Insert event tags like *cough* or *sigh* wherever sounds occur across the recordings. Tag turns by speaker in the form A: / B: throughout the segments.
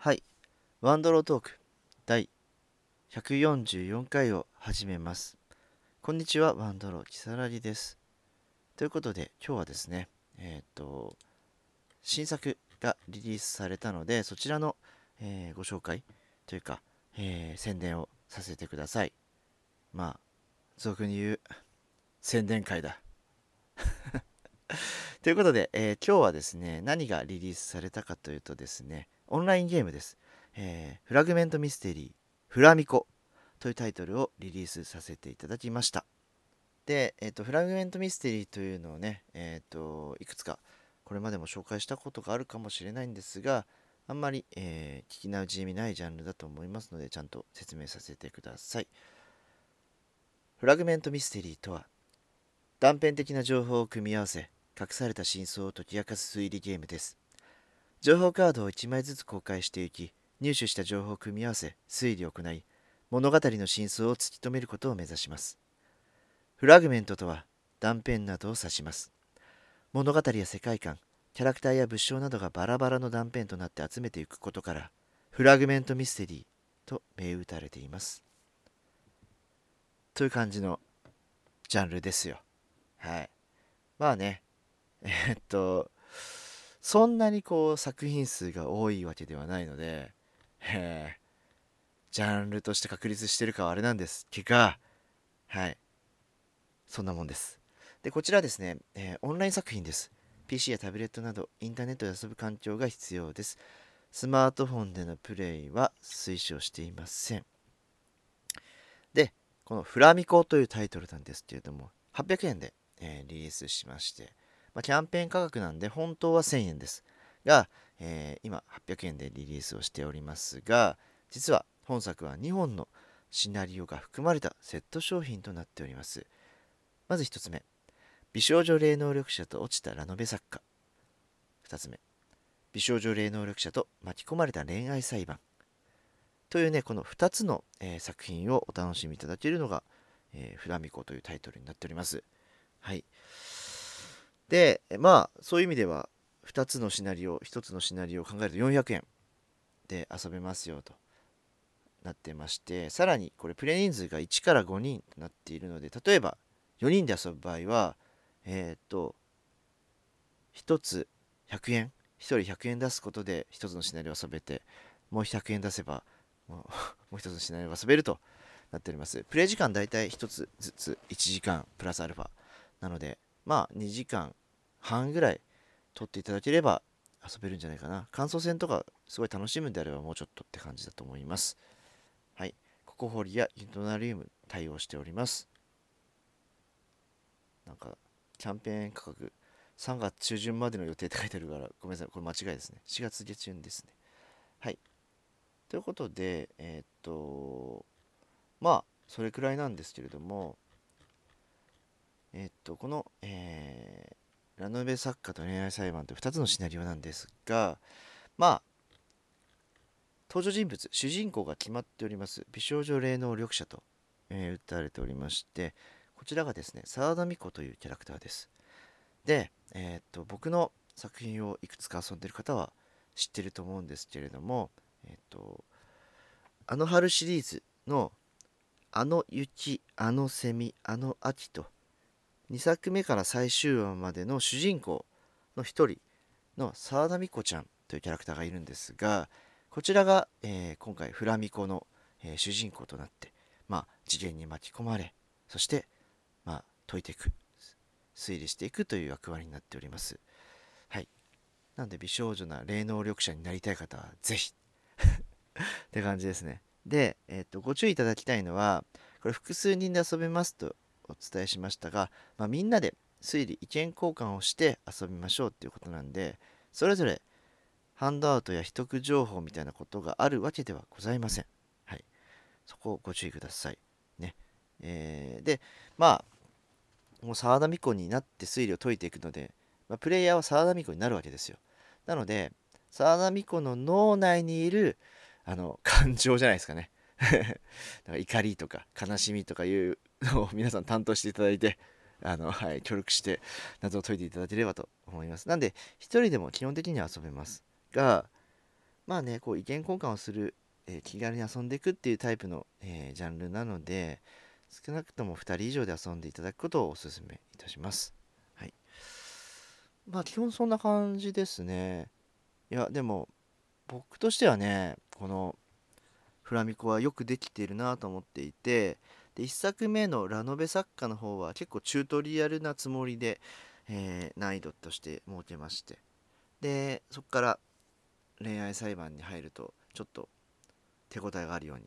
A: はい。ワンドロートーク第144回を始めます。こんにちは、ワンドローキサラリです。ということで、今日はですね、えっ、と、新作がリリースされたので、そちらの、えーご紹介というか、えー宣伝をさせてください。まあ、俗に言う、宣伝会だ。*laughs* ということで、え今日はですね、何がリリースされたかというとですね、オンラインゲームです。えーフラグメントミステリー、フラミコというタイトルをリリースさせていただきました。で、えっ、と、フラグメントミステリーというのをね、えっ、と、いくつかこれまでも紹介したことがあるかもしれないんですが、あんまり、えー聞きなじみないジャンルだと思いますので、ちゃんと説明させてください。フラグメントミステリーとは、断片的な情報を組み合わせ、隠された真相を解き明かす推理ゲームです。情報カードを1枚ずつ公開していき、入手した情報を組み合わせ、推理を行い、物語の真相を突き止めることを目指します。フラグメントとは断片などを指します。物語や世界観、キャラクターや物証などがバラバラの断片となって集めていくことから、フラグメントミステリーと銘打たれています。という感じのジャンルですよ。はい。まあね、えっと、そんなにこう作品数が多いわけではないので、えージャンルとして確立してるかはあれなんですけが、はい。そんなもんです。で、こちらですね、えーオンライン作品です。PC やタブレットなどインターネットで遊ぶ環境が必要です。スマートフォンでのプレイは推奨していません。で、このフラミコというタイトルなんですけれども、800円で、えーリリースしまして、まあ、キャンペーン価格なんで本当は1000円ですが、えー今800円でリリースをしておりますが実は本作は2本のシナリオが含まれたセット商品となっております。まず1つ目。美少女霊能力者と落ちたラノベ作家。2つ目。美少女霊能力者と巻き込まれた恋愛裁判。というねこの2つの、えー作品をお楽しみいただけるのが、えーフラミコというタイトルになっております。はい。でまあそういう意味では2つのシナリオ1つのシナリオを考えると400円で遊べますよとなってましてさらにこれプレイ人数が1から5人となっているので例えば4人で遊ぶ場合はえっ、と1つ100円1人100円出すことで1つのシナリオを遊べてもう100円出せばもう *laughs* 1つのシナリオが遊べるとなっております。プレイ時間だいたい1つずつ1時間プラスアルファなのでまあ2時間半ぐらい取っていただければ遊べるんじゃないかな。感想戦とかすごい楽しむんであればもうちょっとって感じだと思います。はい。ココホリやユトナリウム対応しております。なんかキャンペーン価格3月中旬までの予定って書いてあるからごめんなさい。これ間違いですね。4月下旬ですね。はい。ということでえーっとまあそれくらいなんですけれどもえっとこの、えーラノベ作家と恋愛裁判という2つのシナリオなんですがまあ登場人物主人公が決まっております美少女霊能力者と、えー、打たれておりましてこちらがですね沢田美子というキャラクターです。で、えーっと僕の作品をいくつか遊んでる方は知ってると思うんですけれどもえーっとあの春シリーズのあの雪あのセミあの秋と2作目から最終話までの主人公の一人の沢田美子ちゃんというキャラクターがいるんですがこちらが、えー今回フラミコの、えー主人公となって、まあ、事件に巻き込まれそして、まあ、解いていく推理していくという役割になっております。はい。なんで美少女な霊能力者になりたい方はぜひ *laughs* って感じですね。で、えー、とご注意いただきたいのはこれ複数人で遊べますとお伝えしましたが、まあ、みんなで推理意見交換をして遊びましょうっていうことなんでそれぞれハンドアウトや秘匿情報みたいなことがあるわけではございません。はい、そこをご注意ください。ねえーでまあもう沢田美子になって推理を解いていくので、まあ、プレイヤーは沢田美子になるわけですよ。なので沢田美子の脳内にいるあの感情じゃないですかね。*laughs* だから怒りとか悲しみとかいう皆さん担当していただいてあの、はい、協力して謎を解いていただければと思います。なんで、一人でも基本的には遊べます。が、まあねこう意見交換をする、えー、気軽に遊んでいくっていうタイプの、えー、ジャンルなので少なくとも2人以上で遊んでいただくことをお勧めいたしますはいまあ基本そんな感じですねいやでも僕としてはねこのフラミコはよくできているなと思っていてで1作目のラノベ作家の方は結構チュートリアルなつもりで、えー、難易度として設けまして。でそこから恋愛裁判に入るとちょっと手応えがあるように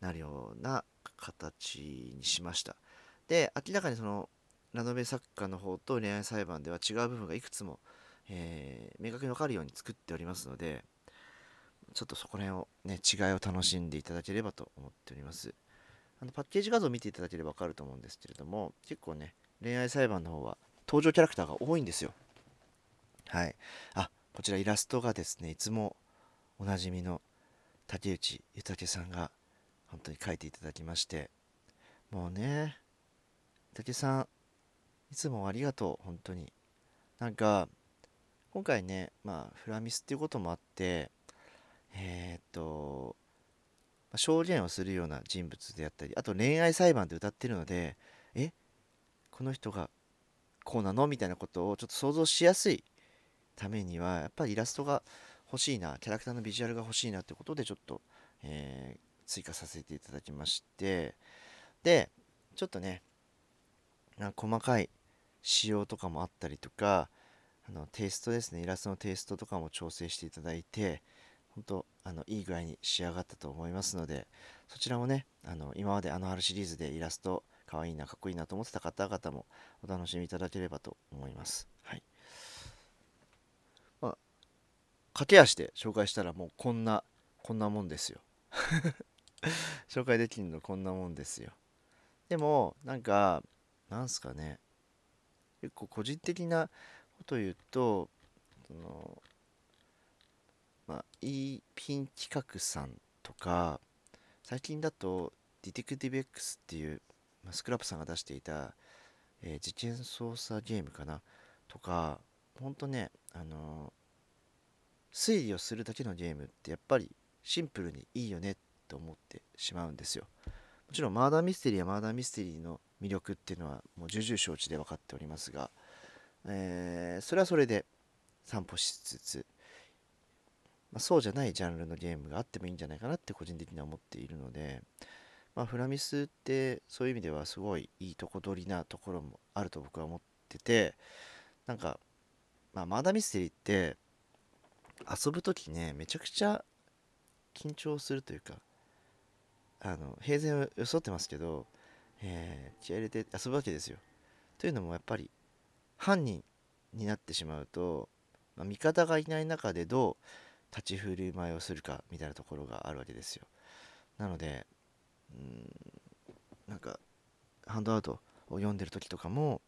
A: なるような形にしました。で明らかにそのラノベ作家の方と恋愛裁判では違う部分がいくつも、えー、明確に分かるように作っておりますのでちょっとそこら辺をね違いを楽しんでいただければと思っております。あのパッケージ画像を見ていただければ分かると思うんですけれども結構ね恋愛裁判の方は登場キャラクターが多いんですよ。はい。あこちらイラストがですねいつもおなじみの竹内豊さんが本当に書いていただきましてもうね竹さんいつもありがとう。本当に。なんか今回ねまあフラミスっていうこともあってえー、っとま証言をするような人物であったりあと恋愛裁判で歌ってるのでえこの人がこうなの？みたいなことをちょっと想像しやすいためにはやっぱりイラストが欲しいなキャラクターのビジュアルが欲しいなってことでちょっと、えー、追加させていただきましてでちょっとね細かい仕様とかもあったりとかあのテイストですね。イラストのテイストとかも調整していただいて本当あのいい具合に仕上がったと思いますのでそちらもねあの今まであの春シリーズでイラストかわいいなかっこいいなと思ってた方々もお楽しみいただければと思います。はい。まあ駆け足で紹介したらもうこんなこんなもんですよ。*laughs* 紹介できるのこんなもんですよ。でもなんかなんすかね。結構個人的なこと言うとそのまあ E ピン企画さんとか最近だとディティクティブ X っていう、まあ、スクラップさんが出していた、えー、事件捜査ゲームかな？とかほんとねあのー、推理をするだけのゲームってやっぱりシンプルにいいよねって思ってしまうんですよ。もちろんマーダーミステリーやマーダーミステリーの魅力っていうのはもう重々承知で分かっておりますが、えー、それはそれで散歩しつつ、まあ、そうじゃないジャンルのゲームがあってもいいんじゃないかなって個人的には思っているので、まあ、フラミスってそういう意味ではすごいいいとこ取りなところもあると僕は思っててなんか、まあ、マーダーミステリーって遊ぶ時ねめちゃくちゃ緊張するというかあの平然を装ってますけど、えー、気合入れて遊ぶわけですよ。というのもやっぱり犯人になってしまうと、まあ、味方がいない中でどう立ち振る舞いをするかみたいなところがあるわけですよ。なのでうんなんかハンドアウトを読んでる時とかも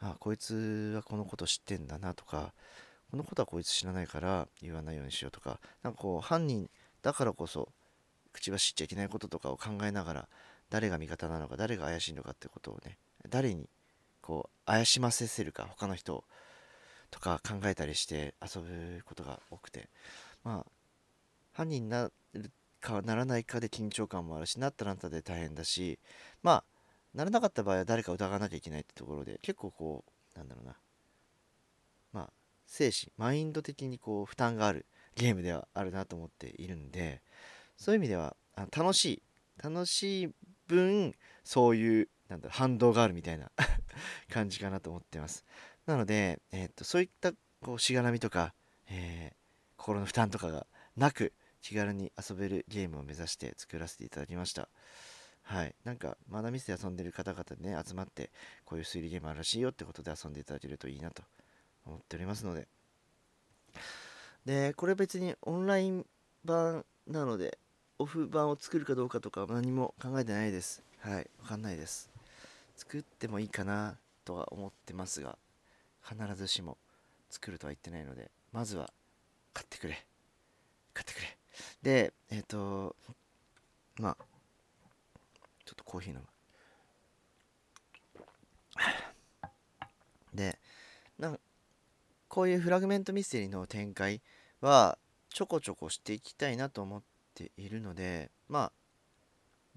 A: あこいつはこのこと知ってんだなとかこのことはこいつ知らないから言わないようにしようとかなんかこう犯人だからこそ口は知っちゃいけないこととかを考えながら誰が味方なのか誰が怪しいのかってことをね誰にこう怪しませせるか他の人をとか考えたりして遊ぶことが多くて。まあ犯人になるかならないかで緊張感もあるしなったらなったで大変だしまあならなかった場合は誰か疑わなきゃいけないってところで結構こうなんだろうな。まあ精神マインド的にこう負担があるゲームではあるなと思っているんでそういう意味ではあ楽しい楽しい分そういうなんだ反動があるみたいな *laughs* 感じかなと思ってます。なので、えー、っとそういったこうしがらみとか、えー、心の負担とかがなく気軽に遊べるゲームを目指して作らせていただきました。はい。なんかまだミスで遊んでる方々でね集まってこういう推理ゲームあるらしいよってことで遊んでいただけるといいなと思っておりますので。でこれ別にオンライン版なのでオフ版を作るかどうかとか何も考えてないです。はい、わかんないです。作ってもいいかなとは思ってますが、必ずしも作るとは言ってないので、まずは買ってくれ。買ってくれ。で、えっ、ー、と、まあ、ちょっとコーヒー飲む。で、なんこういうフラグメントミステリーの展開は、ちょこちょこしていきたいなと思っているのでまあ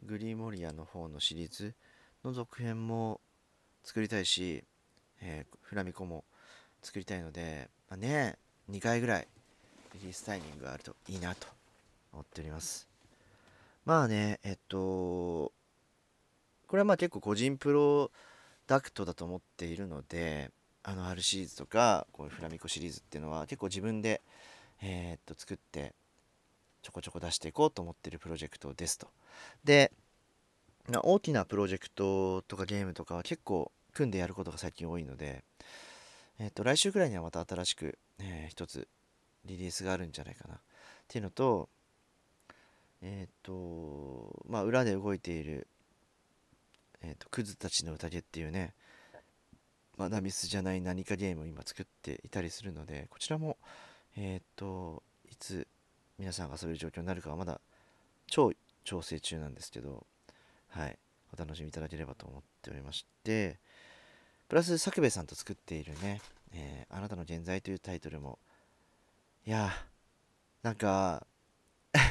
A: グリーモリアの方のシリーズの続編も作りたいし、えー、フラミコも作りたいので、まあ、ね2回ぐらいリリースタイミングがあるといいなと思っておりますまあねえっとこれはまあ結構個人プロダクトだと思っているのであの R シリーズとかこういうフラミコシリーズっていうのは結構自分で、えー、っと作ってちょこちょこ出していこうと思ってるプロジェクトですと。で大きなプロジェクトとかゲームとかは結構組んでやることが最近多いので、えー、と来週ぐらいにはまた新しく、えー、一つリリースがあるんじゃないかな。っていうのとえっ、とまあ裏で動いているえーと、クズたちの宴っていうねまだミスじゃない何かゲームを今作っていたりするのでこちらもえっ、といつ皆さんがそういう状況になるかはまだ超調整中なんですけどはいお楽しみいただければと思っておりましてプラス作兵さんと作っているね、えー、あなたの現在というタイトルもいやなんか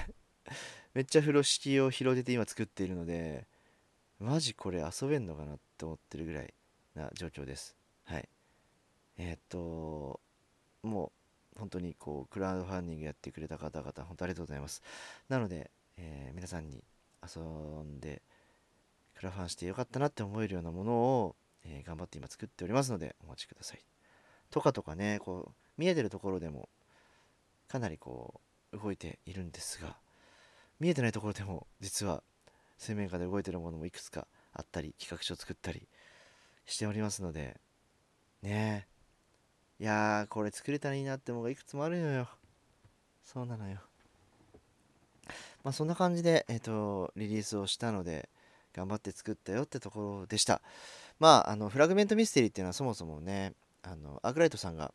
A: *laughs* めっちゃ風呂敷を広げて今作っているのでマジこれ遊べんのかなって思ってるぐらいな状況です。はい。えー、っと、もう本当にこう、クラウドファンディングやってくれた方々、本当ありがとうございます。なので、えー、皆さんに遊んで、クラファンしてよかったなって思えるようなものを、えー、頑張って今作っておりますので、お待ちください。とかとかね、こう、見えてるところでも、かなりこう、動いているんですが、見えてないところでも、実は水面下で動いてるものもいくつかあったり企画書を作ったりしておりますのでねえ。いやーこれ作れたらいいなってものがいくつもあるのよ。そうなのよ。まあそんな感じでえっ、ー、とリリースをしたので頑張って作ったよってところでした。まああのフラグメントミステリーっていうのはそもそもねあのアークライトさんが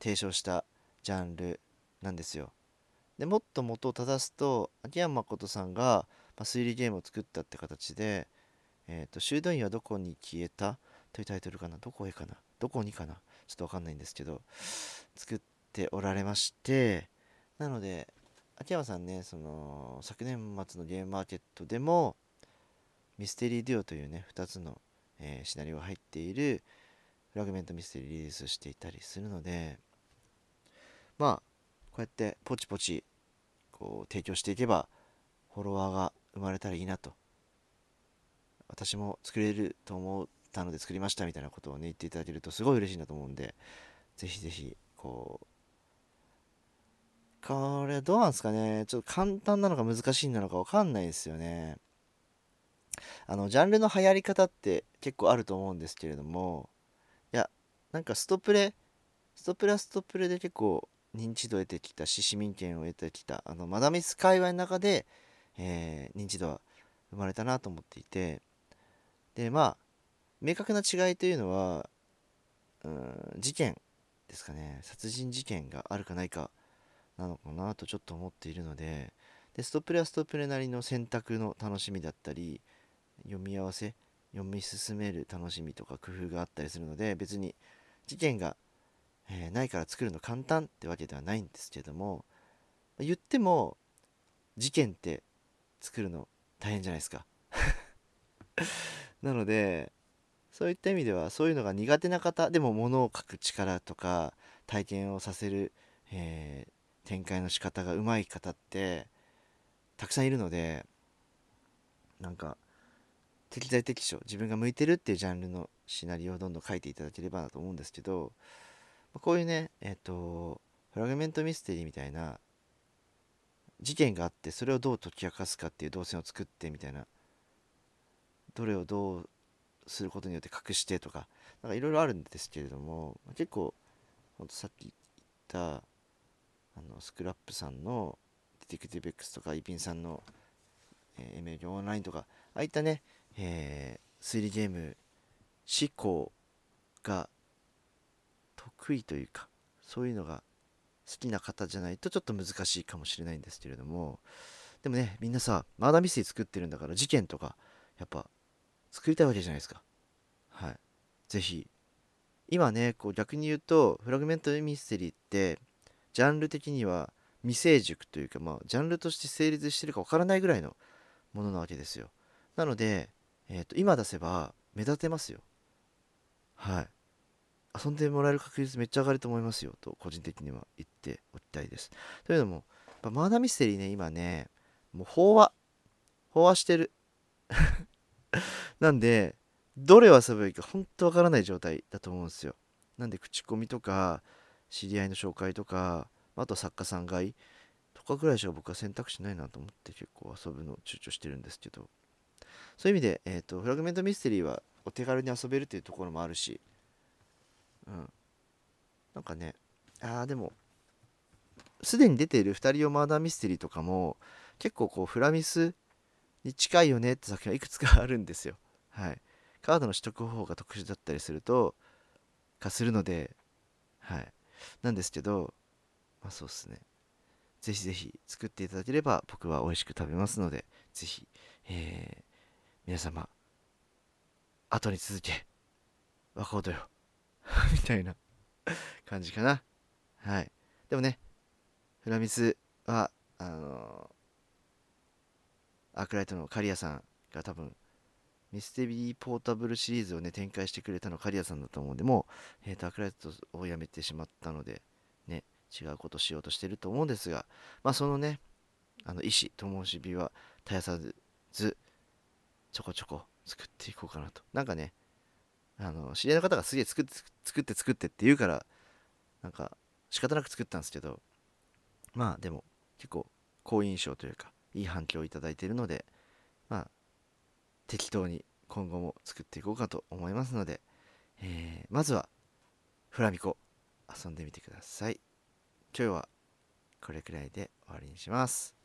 A: 提唱したジャンルなんですよ。でもっと元を正すと秋山誠さんがまあ、推理ゲームを作ったって形で、え、ー、と、修道院はどこに消えた？というタイトルかなどこへかなどこにかな？ちょっとわかんないんですけど、作っておられまして、なので、秋山さんね、その、昨年末のゲームマーケットでも、ミステリーデュオというね、2つの、えー、シナリオが入っているフラグメントミステリーリリースしていたりするので、まあ、こうやってポチポチ、こう、提供していけば、フォロワーが生まれたらいいなと。私も作れると思ったので作りましたみたいなことをね言っていただけるとすごい嬉しいなと思うんでぜひぜひこうこれどうなんですかね。ちょっと簡単なのか難しいなのか分かんないですよね。あのジャンルの流行り方って結構あると思うんですけれどもいやなんかストプレストプレはストプレで結構認知度を得てきたし市民権を得てきたあのマダミス界隈の中でえー、認知度は生まれたなと思っていてでまあ明確な違いというのはうん事件ですかね。殺人事件があるかないかなのかなとちょっと思っているのででストップレはストップレなりの選択の楽しみだったり読み合わせ読み進める楽しみとか工夫があったりするので別に事件が、えー、ないから作るの簡単ってわけではないんですけども言っても事件って作るの大変じゃないですか。*laughs* なのでそういった意味ではそういうのが苦手な方でも物を書く力とか体験をさせる、えー、展開の仕方がうまい方ってたくさんいるのでなんか適材適所自分が向いてるっていうジャンルのシナリオをどんどん書いていただければなと思うんですけどこういうねえっ、ー、とフラグメントミステリーみたいな事件があってそれをどう解き明かすかっていう動線を作ってみたいなどれをどうすることによって隠してとかなんかいろいろあるんですけれども結構ほんとさっき言ったあのスクラップさんのディテクティブ X とかイピンさんの、えー、ML オンラインとかああいったね、えー、推理ゲーム思考が得意というかそういうのが好きな方じゃないとちょっと難しいかもしれないんですけれどもでもねみんなさマーダーミステリー作ってるんだから事件とかやっぱ作りたいわけじゃないですか。はい。是非今ねこう逆に言うとフラグメントミステリーってジャンル的には未成熟というかまあジャンルとして成立してるかわからないぐらいのものなわけですよ。なので、えーと、今出せば目立てますよ。はい。遊んでもらえる確率めっちゃ上がると思いますよと個人的には言っておきたいです。というのもマーダーミステリーね今ねもう飽和飽和してる。*laughs* なんでどれを遊ぶべばいいか本当わからない状態だと思うんですよ。なんで口コミとか知り合いの紹介とかあと作家さん買いとかぐらいしか僕は選択肢ないなと思って結構遊ぶのを躊躇してるんですけど。そういう意味で、えーと、フラグメントミステリーはお手軽に遊べるというところもあるしうん。なんかねああでもすでに出ている2人用マーダーミステリーとかも結構こうフラミスに近いよねって作品はいくつかあるんですよ。はい。カードの取得方法が特殊だったりすると化するのではい。なんですけどまあそうっすね。ぜひぜひ作っていただければ僕は美味しく食べますのでぜひ、えー、皆様後に続け若人よ *laughs* みたいな。感じかな。はい。でもねフラミスはあのー、アークライトの刈谷さんが多分ミステリーポータブルシリーズをね展開してくれたの刈谷さんだと思うんでもう、えーと、アークライトをやめてしまったのでね違うことしようとしてると思うんですがまあそのねあの意思灯火は絶やさずちょこちょこ作っていこうかなと。なんかねあの知り合いの方がすげえ作って作って作ってって言うからなんか仕方なく作ったんですけどまあでも結構好印象というかいい反響をいただいているのでまあ適当に今後も作っていこうかと思いますので、えー、まずはフラミコ遊んでみてください。今日はこれくらいで終わりにします。